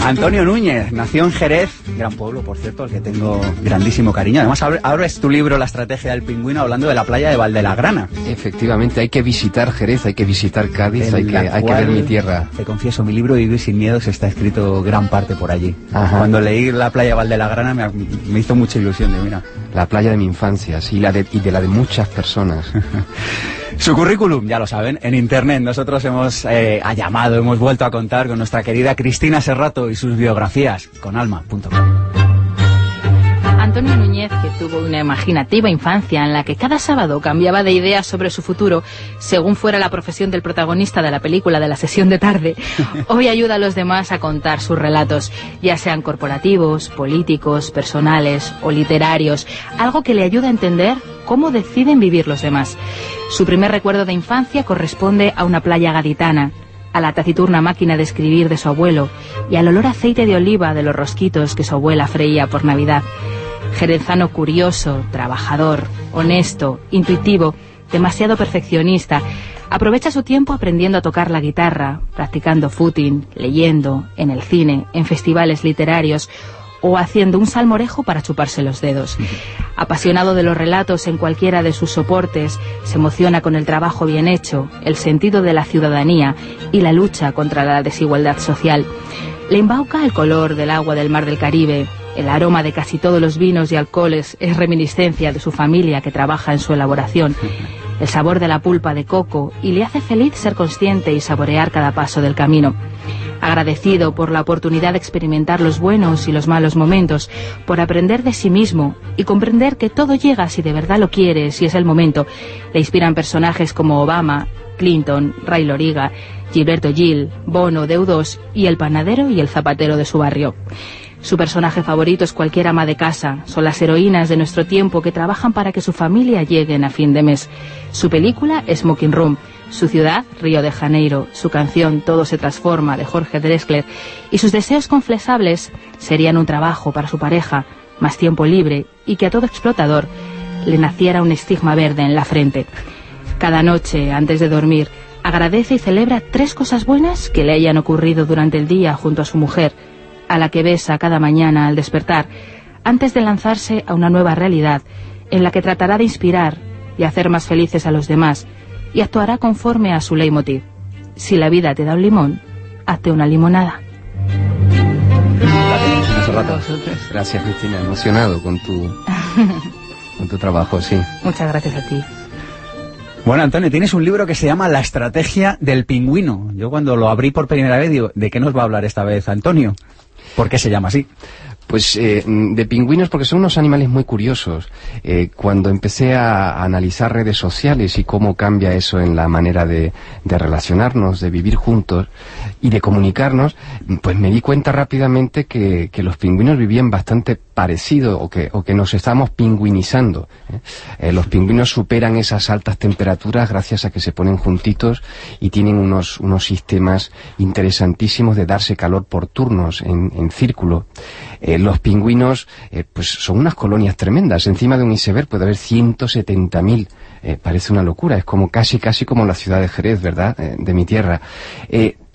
Antonio Núñez nació en Jerez, gran pueblo, por cierto, al que tengo grandísimo cariño. Además, abres tu libro La estrategia del pingüino hablando de la playa de Valdelagrana. Efectivamente, hay que visitar Jerez, hay que visitar Cádiz, hay que, hay que, ver mi tierra. Te confieso, mi libro Vivir sin miedos está escrito gran parte por allí. Cuando leí la playa de Valdelagrana me, me hizo mucha ilusión de, mira. La playa de mi infancia, sí, la de, y de la de muchas personas. Su currículum, ya lo saben, en internet. Nosotros hemos eh, llamado, hemos vuelto a contar con nuestra querida Cristina Serrato y sus biografías con alma.com. Antonio Núñez, que tuvo una imaginativa infancia en la que cada sábado cambiaba de ideas sobre su futuro, según fuera la profesión del protagonista de la película de la sesión de tarde, hoy ayuda a los demás a contar sus relatos, ya sean corporativos, políticos, personales o literarios, algo que le ayuda a entender cómo deciden vivir los demás. Su primer recuerdo de infancia corresponde a una playa gaditana, a la taciturna máquina de escribir de su abuelo y al olor a aceite de oliva de los rosquitos que su abuela freía por Navidad. Jerezano curioso, trabajador, honesto, intuitivo, demasiado perfeccionista, aprovecha su tiempo aprendiendo a tocar la guitarra, practicando footing, leyendo, en el cine, en festivales literarios o haciendo un salmorejo para chuparse los dedos. Apasionado de los relatos en cualquiera de sus soportes, se emociona con el trabajo bien hecho, el sentido de la ciudadanía y la lucha contra la desigualdad social. Le embauca el color del agua del mar del Caribe, el aroma de casi todos los vinos y alcoholes es reminiscencia de su familia que trabaja en su elaboración. El sabor de la pulpa de coco y le hace feliz ser consciente y saborear cada paso del camino. Agradecido por la oportunidad de experimentar los buenos y los malos momentos, por aprender de sí mismo y comprender que todo llega si de verdad lo quiere, si es el momento, le inspiran personajes como Obama, Clinton, Ray Loriga, Gilberto Gil, Bono, Deudos y el panadero y el zapatero de su barrio. Su personaje favorito es cualquier ama de casa. Son las heroínas de nuestro tiempo que trabajan para que su familia lleguen a fin de mes. Su película, Smoking Room. Su ciudad, Río de Janeiro. Su canción, Todo se transforma, de Jorge Drexler. Y sus deseos confesables serían un trabajo para su pareja, más tiempo libre y que a todo explotador le naciera un estigma verde en la frente. Cada noche, antes de dormir, agradece y celebra tres cosas buenas que le hayan ocurrido durante el día junto a su mujer a la que besa cada mañana al despertar, antes de lanzarse a una nueva realidad en la que tratará de inspirar y hacer más felices a los demás y actuará conforme a su leitmotiv. Si la vida te da un limón, hazte una limonada. Gracias, Cristina. Emocionado con tu, con tu trabajo, sí. Muchas gracias a ti. Bueno, Antonio, tienes un libro que se llama La estrategia del pingüino. Yo cuando lo abrí por primera vez digo, ¿de qué nos va a hablar esta vez, Antonio? ¿Por qué se llama así? Pues eh, de pingüinos porque son unos animales muy curiosos. Eh, cuando empecé a, analizar redes sociales y cómo cambia eso en la manera de, relacionarnos, de vivir juntos y de comunicarnos, pues me di cuenta rápidamente que, los pingüinos vivían bastante parecido o que, o que nos estamos pingüinizando. ¿eh? los pingüinos superan esas altas temperaturas gracias a que se ponen juntitos y tienen unos, unos sistemas interesantísimos de darse calor por turnos en, en círculo. Eh, los pingüinos eh, pues son unas colonias tremendas. Encima de un iceberg puede haber 170.000. Eh, parece una locura. Es como casi, casi como la ciudad de Jerez, ¿verdad? de mi tierra.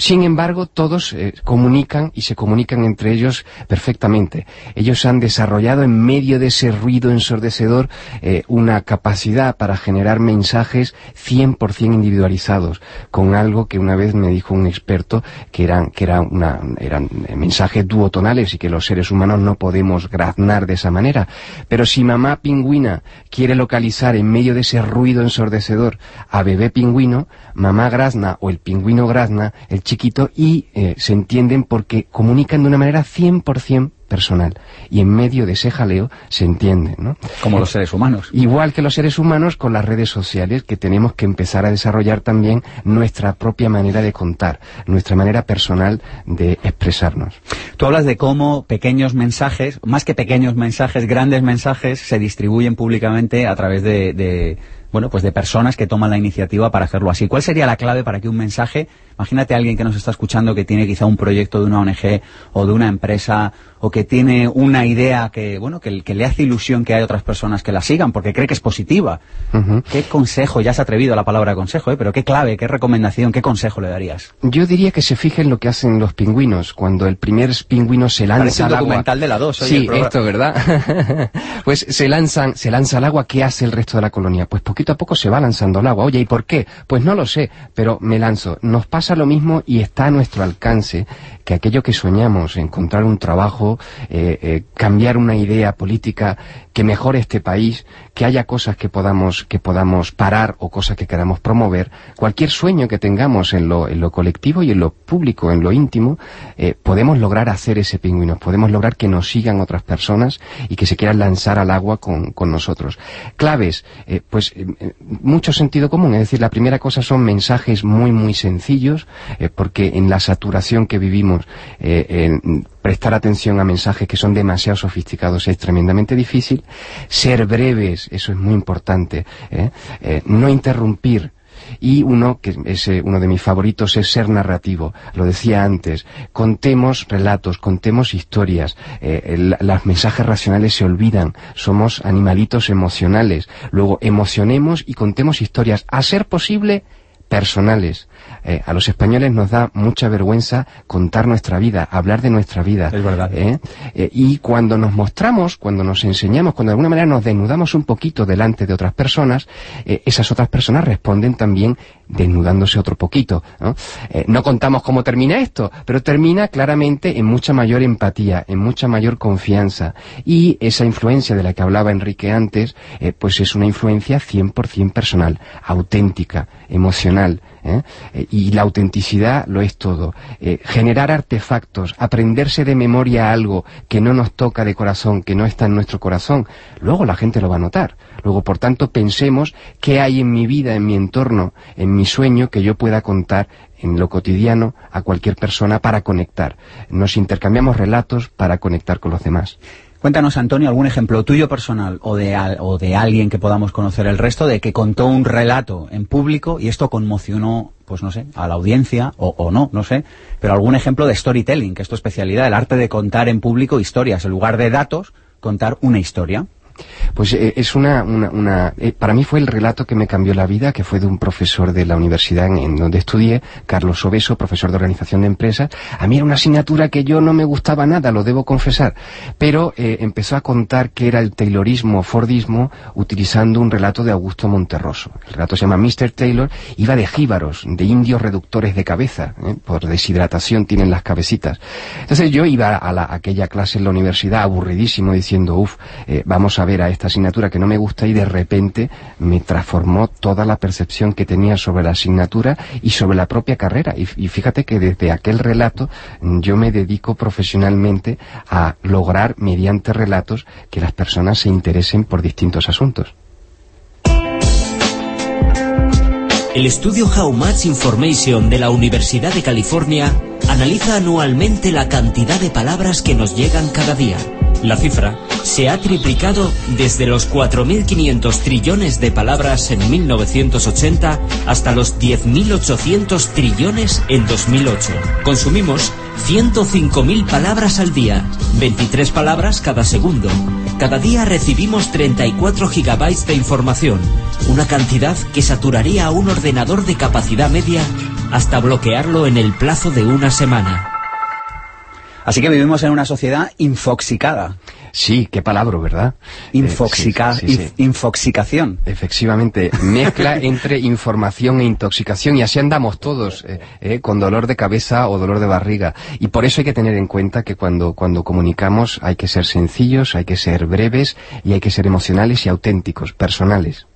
Sin embargo, todos eh, comunican y se comunican entre ellos perfectamente. Ellos han desarrollado en medio de ese ruido ensordecedor eh, una capacidad para generar mensajes 100% individualizados, con algo que una vez me dijo un experto que eran, que era una, eran mensajes duotonales y que los seres humanos no podemos graznar de esa manera. Pero si mamá pingüina quiere localizar en medio de ese ruido ensordecedor a bebé pingüino, mamá grazna o el pingüino grazna, el chiquito y eh, se entienden porque comunican de una manera 100% personal. Y en medio de ese jaleo se entiende, ¿no? Como los seres humanos. Igual que los seres humanos con las redes sociales, que tenemos que empezar a desarrollar también nuestra propia manera de contar, nuestra manera personal de expresarnos. Tú hablas de cómo pequeños mensajes, más que pequeños mensajes, grandes mensajes, se distribuyen públicamente a través de, de bueno, pues de personas que toman la iniciativa para hacerlo así. ¿Cuál sería la clave para que un mensaje, imagínate a alguien que nos está escuchando que tiene quizá un proyecto de una ONG o de una empresa o que tiene una idea que, bueno, que, que le hace ilusión que hay otras personas que la sigan porque cree que es positiva. ¿Qué consejo, ya se ha atrevido a la palabra consejo, ¿eh? pero qué clave, qué recomendación, qué consejo le darías? Yo diría que se fijen lo que hacen los pingüinos cuando el primer pingüino se lanza Parece al agua. documental de la 2. Sí, esto, ¿verdad? pues se lanzan, se lanza al agua, ¿qué hace el resto de la colonia? Pues poquito a poco se va lanzando al agua. Oye, ¿y por qué? Pues no lo sé, pero me lanzo. Nos pasa lo mismo y está a nuestro alcance que aquello que soñamos, encontrar un trabajo, eh, eh, cambiar una idea política que mejore este país, que haya cosas que podamos, que podamos parar o cosas que queramos promover, cualquier sueño que tengamos en lo, en lo colectivo y en lo público, en lo íntimo, eh, podemos lograr hacer ese pingüino, podemos lograr que nos sigan otras personas y que se quieran lanzar al agua con, con nosotros. Claves, eh, pues eh, mucho sentido común, es decir, la primera cosa son mensajes muy, muy sencillos, eh, porque en la saturación que vivimos, eh, en- prestar atención a mensajes que son demasiado sofisticados es tremendamente difícil. Ser breves, eso es muy importante. ¿eh? Eh, no interrumpir. Y uno, que es eh, uno de mis favoritos, es ser narrativo. Lo decía antes. Contemos relatos, contemos historias. Eh, los mensajes racionales se olvidan. Somos animalitos emocionales. Luego, emocionemos y contemos historias. A ser posible, personales. Eh, a los españoles nos da mucha vergüenza contar nuestra vida, hablar de nuestra vida. Es verdad. ¿eh? Eh, y cuando nos mostramos, cuando nos enseñamos, cuando de alguna manera nos desnudamos un poquito delante de otras personas, esas otras personas responden también desnudándose otro poquito. ¿no? No contamos cómo termina esto, pero termina claramente en mucha mayor empatía, en mucha mayor confianza. Y esa influencia de la que hablaba Enrique antes, pues es una influencia 100% personal, auténtica, emocional. ¿Eh? Eh, y la autenticidad lo es todo. Eh, generar artefactos, aprenderse de memoria algo que no nos toca de corazón, que no está en nuestro corazón, luego la gente lo va a notar. Luego, por tanto, pensemos qué hay en mi vida, en mi entorno, en mi sueño que yo pueda contar en lo cotidiano a cualquier persona para conectar. Nos intercambiamos relatos para conectar con los demás. Cuéntanos, Antonio, algún ejemplo tuyo personal o de, al- o de alguien que podamos conocer el resto de que contó un relato en público y esto conmocionó, pues no sé, a la audiencia o, o no, no sé, pero algún ejemplo de storytelling, que es tu especialidad, el arte de contar en público historias, en lugar de datos, contar una historia. Pues eh, es una, una, una- eh, para mí fue el relato que me cambió la vida, que fue de un profesor de la universidad en, donde estudié, Carlos Obeso, profesor de organización de empresas. A mí era una asignatura que yo no me gustaba nada, lo debo confesar, pero eh, empezó a contar que era el taylorismo, fordismo, utilizando un relato de Augusto Monterroso. El relato se llama Mr. Taylor, iba de jíbaros, de indios reductores de cabeza, por deshidratación tienen las cabecitas. Entonces yo iba a, la- a aquella clase en la universidad aburridísimo diciendo, uff, vamos a ver a esta asignatura que no me gusta y de repente me transformó toda la percepción que tenía sobre la asignatura y sobre la propia carrera. Y, y fíjate que desde aquel relato mm, yo me dedico profesionalmente a lograr mediante relatos que las personas se interesen por distintos asuntos. El estudio How Much Information de la Universidad de California analiza anualmente la cantidad de palabras que nos llegan cada día. La cifra se ha triplicado desde los 4.500 trillones de palabras en 1980 hasta los 10.800 trillones en 2008. Consumimos 105.000 palabras al día, 23 palabras cada segundo. Cada día recibimos 34 gigabytes de información, una cantidad que saturaría a un ordenador de capacidad media hasta bloquearlo en el plazo de una semana. Así que vivimos en una sociedad infoxicada. Sí, qué palabra, ¿verdad? Infoxica, Eh, sí, sí, sí. inf- infoxicación. Efectivamente, mezcla entre información e intoxicación y así andamos todos, eh, eh, con dolor de cabeza o dolor de barriga. Y por eso hay que tener en cuenta que cuando, cuando comunicamos hay que ser sencillos, hay que ser breves y hay que ser emocionales y auténticos, personales.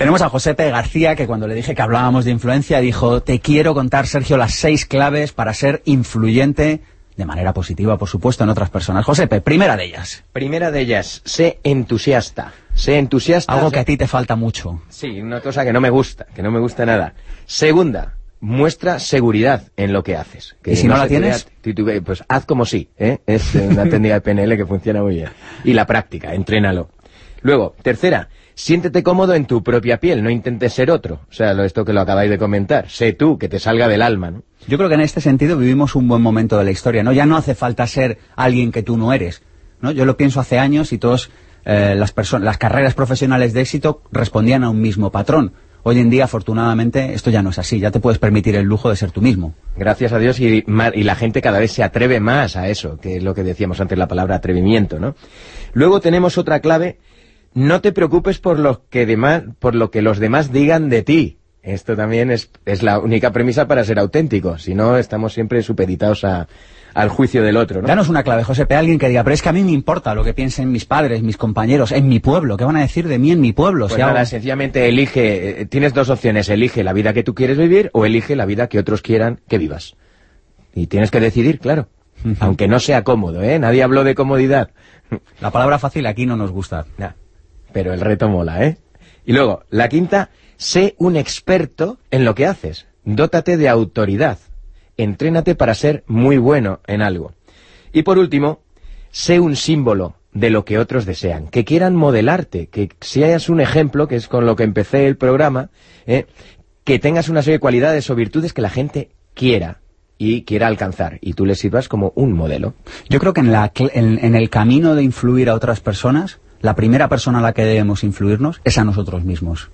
Tenemos a Josepe García, que cuando le dije que hablábamos de influencia, dijo, te quiero contar, Sergio, las seis claves para ser influyente de manera positiva, por supuesto, en otras personas. Josepe, primera de ellas. Primera de ellas, sé entusiasta. Sé entusiasta. Algo sé- que a ti te falta mucho. Sí, una cosa que no me gusta, que no me gusta nada. Segunda, muestra seguridad en lo que haces. Que ¿Y si no la tienes? titube- pues haz como sí, ¿eh? Es una técnica de PNL que funciona muy bien. Y la práctica, entrénalo. Luego, tercera, siéntete cómodo en tu propia piel, no intentes ser otro. O sea, lo, esto que lo acabáis de comentar. Sé tú, que te salga del alma, ¿no? Yo creo que en este sentido vivimos un buen momento de la historia, ¿no? Ya no hace falta ser alguien que tú no eres, ¿no? Yo lo pienso hace años y todos eh, las personas, las carreras profesionales de éxito respondían a un mismo patrón. Hoy en día, afortunadamente, esto ya no es así. Ya te puedes permitir el lujo de ser tú mismo. Gracias a Dios y la gente cada vez se atreve más a eso, que es lo que decíamos antes, la palabra atrevimiento, ¿no? Luego tenemos otra clave, no te preocupes por lo que, demás, por lo que los demás digan de ti. Esto también es, es la única premisa para ser auténtico, si no estamos siempre supeditados a, al juicio del otro, ¿no? Danos una clave, Josepe, alguien que diga, pero es que a mí me importa lo que piensen mis padres, mis compañeros, en mi pueblo. ¿Qué van a decir de mí en mi pueblo? Pues Si hago- sencillamente elige, eh, tienes dos opciones, elige la vida que tú quieres vivir o elige la vida que otros quieran que vivas. Y tienes que decidir, claro. Aunque no sea cómodo, ¿eh? Nadie habló de comodidad. La palabra fácil aquí no nos gusta. Nah, pero el reto mola, ¿eh? Y luego, la quinta, sé un experto en lo que haces. Dótate de autoridad. Entrénate para ser muy bueno en algo. Y por último, sé un símbolo de lo que otros desean, que quieran modelarte, que seas un ejemplo, que es con lo que empecé el programa, ¿eh? que tengas una serie de cualidades o virtudes que la gente quiera y quiera alcanzar, y tú les sirvas como un modelo. Yo creo que en, la en el camino de influir a otras personas, la primera persona a la que debemos influirnos es a nosotros mismos.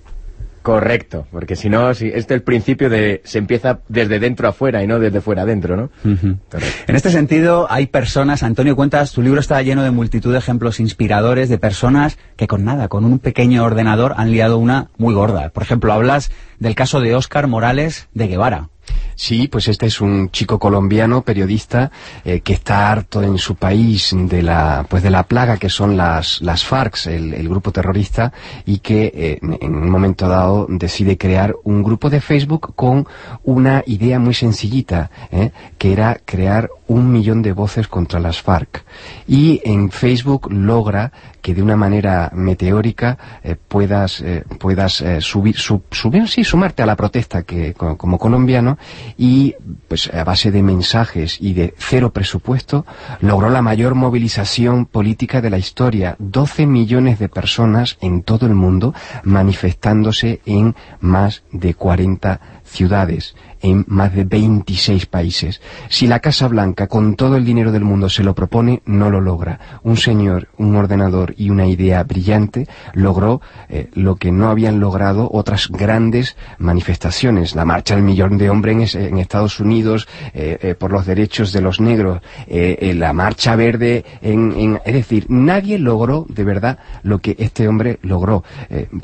Correcto, porque si no, si, este es el principio de se empieza desde dentro afuera y no desde fuera adentro, ¿no? En este sentido, hay personas, Antonio, cuentas, tu libro está lleno de multitud de ejemplos inspiradores de personas que con nada, con un pequeño ordenador, han liado una muy gorda. Por ejemplo, hablas del caso de Óscar Morales de Guevara. Sí, pues este es un chico colombiano, periodista, eh, que está harto en su país de la, pues de la plaga que son las, las FARC, el, grupo terrorista, y que eh, en- en un momento dado decide crear un grupo de Facebook con una idea muy sencillita, ¿eh? que era crear un millón de voces contra las FARC. Y en Facebook logra que de una manera meteórica eh, puedas, eh, puedas eh, subir, sub- subir, sí, sumarte a la protesta que, co- como colombiano y pues a base de mensajes y de cero presupuesto logró la mayor movilización política de la historia. 12 millones de personas en todo el mundo manifestándose en más de 40 ciudades en más de 26 países. Si la Casa Blanca, con todo el dinero del mundo, se lo propone, no lo logra. Un señor, un ordenador y una idea brillante logró eh, lo que no habían logrado otras grandes manifestaciones. La marcha del millón de hombres en, en Estados Unidos eh, eh, por los derechos de los negros, la marcha verde, en, es decir, nadie logró de verdad lo que este hombre logró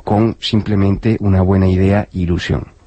con simplemente una buena idea e ilusión.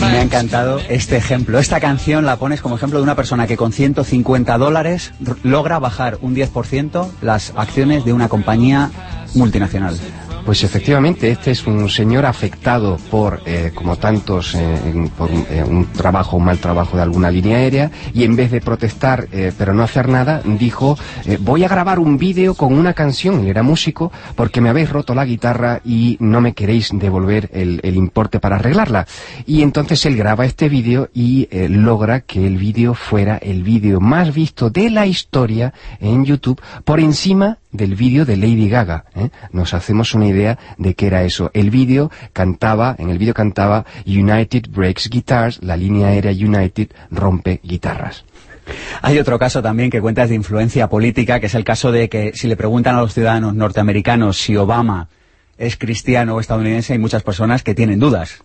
Me ha encantado este ejemplo. Esta canción la pones como ejemplo de una persona que con 150 dólares logra bajar un 10% las acciones de una compañía multinacional. Pues efectivamente, este es un señor afectado por, eh, como tantos, eh, por eh, un trabajo, un mal trabajo de alguna línea aérea, y en vez de protestar, pero no hacer nada, dijo, voy a grabar un vídeo con una canción, él era músico, porque me habéis roto la guitarra y no me queréis devolver el, el importe para arreglarla. Y entonces él graba este vídeo y logra que el vídeo fuera el vídeo más visto de la historia en YouTube, por encima del vídeo de Lady Gaga. ¿eh? Nos hacemos una idea de qué era eso. El vídeo cantaba, en el vídeo cantaba United Breaks Guitars, la línea aérea United rompe guitarras. Hay otro caso también que cuentas de influencia política, que es el caso de que si le preguntan a los ciudadanos norteamericanos si Obama es cristiano o estadounidense, hay muchas personas que tienen dudas.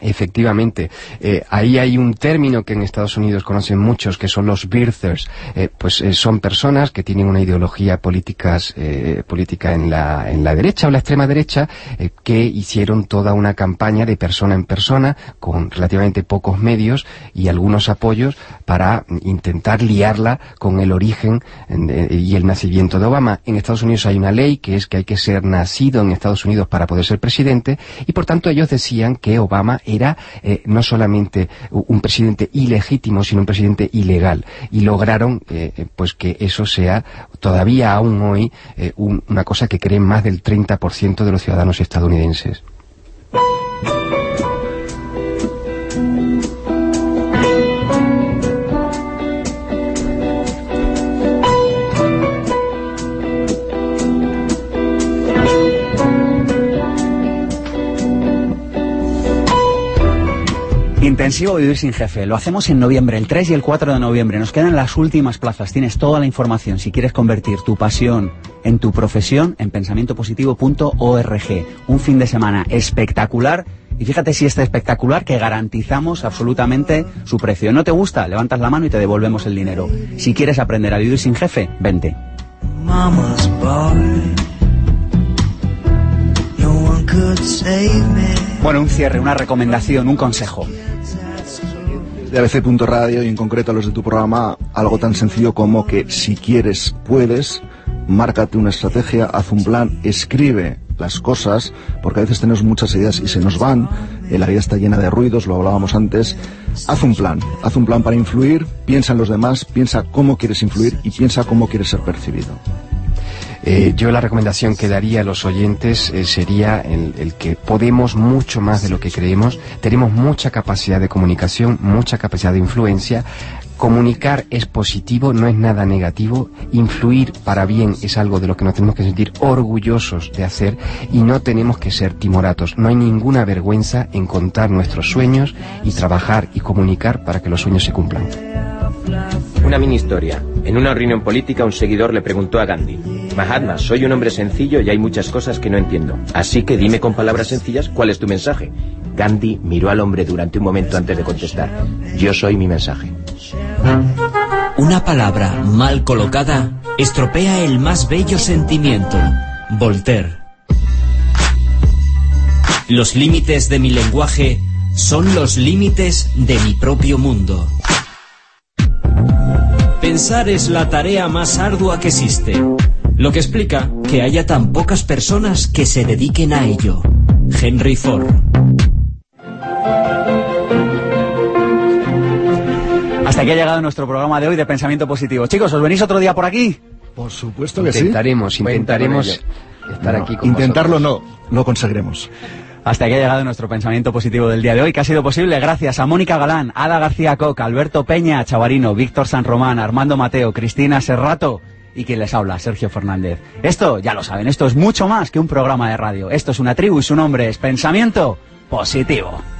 Efectivamente, eh, ahí hay un término que en Estados Unidos conocen muchos, que son los birthers. Eh, pues eh, son personas que tienen una ideología políticas, política en la, en la derecha o la extrema derecha, que hicieron toda una campaña de persona en persona, con relativamente pocos medios y algunos apoyos, para intentar liarla con el origen y el nacimiento de Obama. En Estados Unidos hay una ley que es que hay que ser nacido en Estados Unidos para poder ser presidente, y por tanto ellos decían que Obama era eh, no solamente un presidente ilegítimo, sino un presidente ilegal. Y lograron eh, pues que eso sea todavía aún hoy eh, un- una cosa que creen más del 30% de los ciudadanos estadounidenses. Intensivo Vivir sin Jefe. Lo hacemos en noviembre, el 3 y el 4 de noviembre. Nos quedan las últimas plazas. Tienes toda la información. Si quieres convertir tu pasión en tu profesión, en pensamientopositivo.org. Un fin de semana espectacular. Y fíjate si este espectacular que garantizamos absolutamente su precio. ¿No te gusta? Levantas la mano y te devolvemos el dinero. Si quieres aprender a vivir sin jefe, vente. Bueno, un cierre, una recomendación, un consejo. De ABC.radio y en concreto a los de tu programa algo tan sencillo como que si quieres, puedes, márcate una estrategia, haz un plan, escribe las cosas, porque a veces tenemos muchas ideas y se nos van, eh, la vida está llena de ruidos, lo hablábamos antes, haz un plan, haz un plan para influir, piensa en los demás, piensa cómo quieres influir y piensa cómo quieres ser percibido. Eh, yo la recomendación que daría a los oyentes eh, sería el, el que podemos mucho más de lo que creemos, tenemos mucha capacidad de comunicación, mucha capacidad de influencia, comunicar es positivo, no es nada negativo, influir para bien es algo de lo que nos tenemos que sentir orgullosos de hacer y no tenemos que ser timoratos, no hay ninguna vergüenza en contar nuestros sueños y trabajar y comunicar para que los sueños se cumplan. Una mini historia. En una reunión política un seguidor le preguntó a Gandhi, Mahatma, soy un hombre sencillo y hay muchas cosas que no entiendo. Así que dime con palabras sencillas cuál es tu mensaje. Gandhi miró al hombre durante un momento antes de contestar. Yo soy mi mensaje. Una palabra mal colocada estropea el más bello sentimiento. Voltaire. Los límites de mi lenguaje son los límites de mi propio mundo. Pensar es la tarea más ardua que existe, lo que explica que haya tan pocas personas que se dediquen a ello. Henry Ford. Hasta aquí ha llegado nuestro programa de hoy de Pensamiento Positivo. Chicos, ¿os venís otro día por aquí? Por supuesto que sí. Intentaremos, intentaremos estar No, aquí con intentarlo vosotros. no, lo conseguiremos. Hasta aquí ha llegado nuestro pensamiento positivo del día de hoy, que ha sido posible gracias a Mónica Galán, Ada García Coca, Alberto Peña, Chavarino, Víctor San Román, Armando Mateo, Cristina Serrato y quien les habla, Sergio Fernández. Esto, ya lo saben, esto es mucho más que un programa de radio. Esto es una tribu y su nombre es Pensamiento Positivo.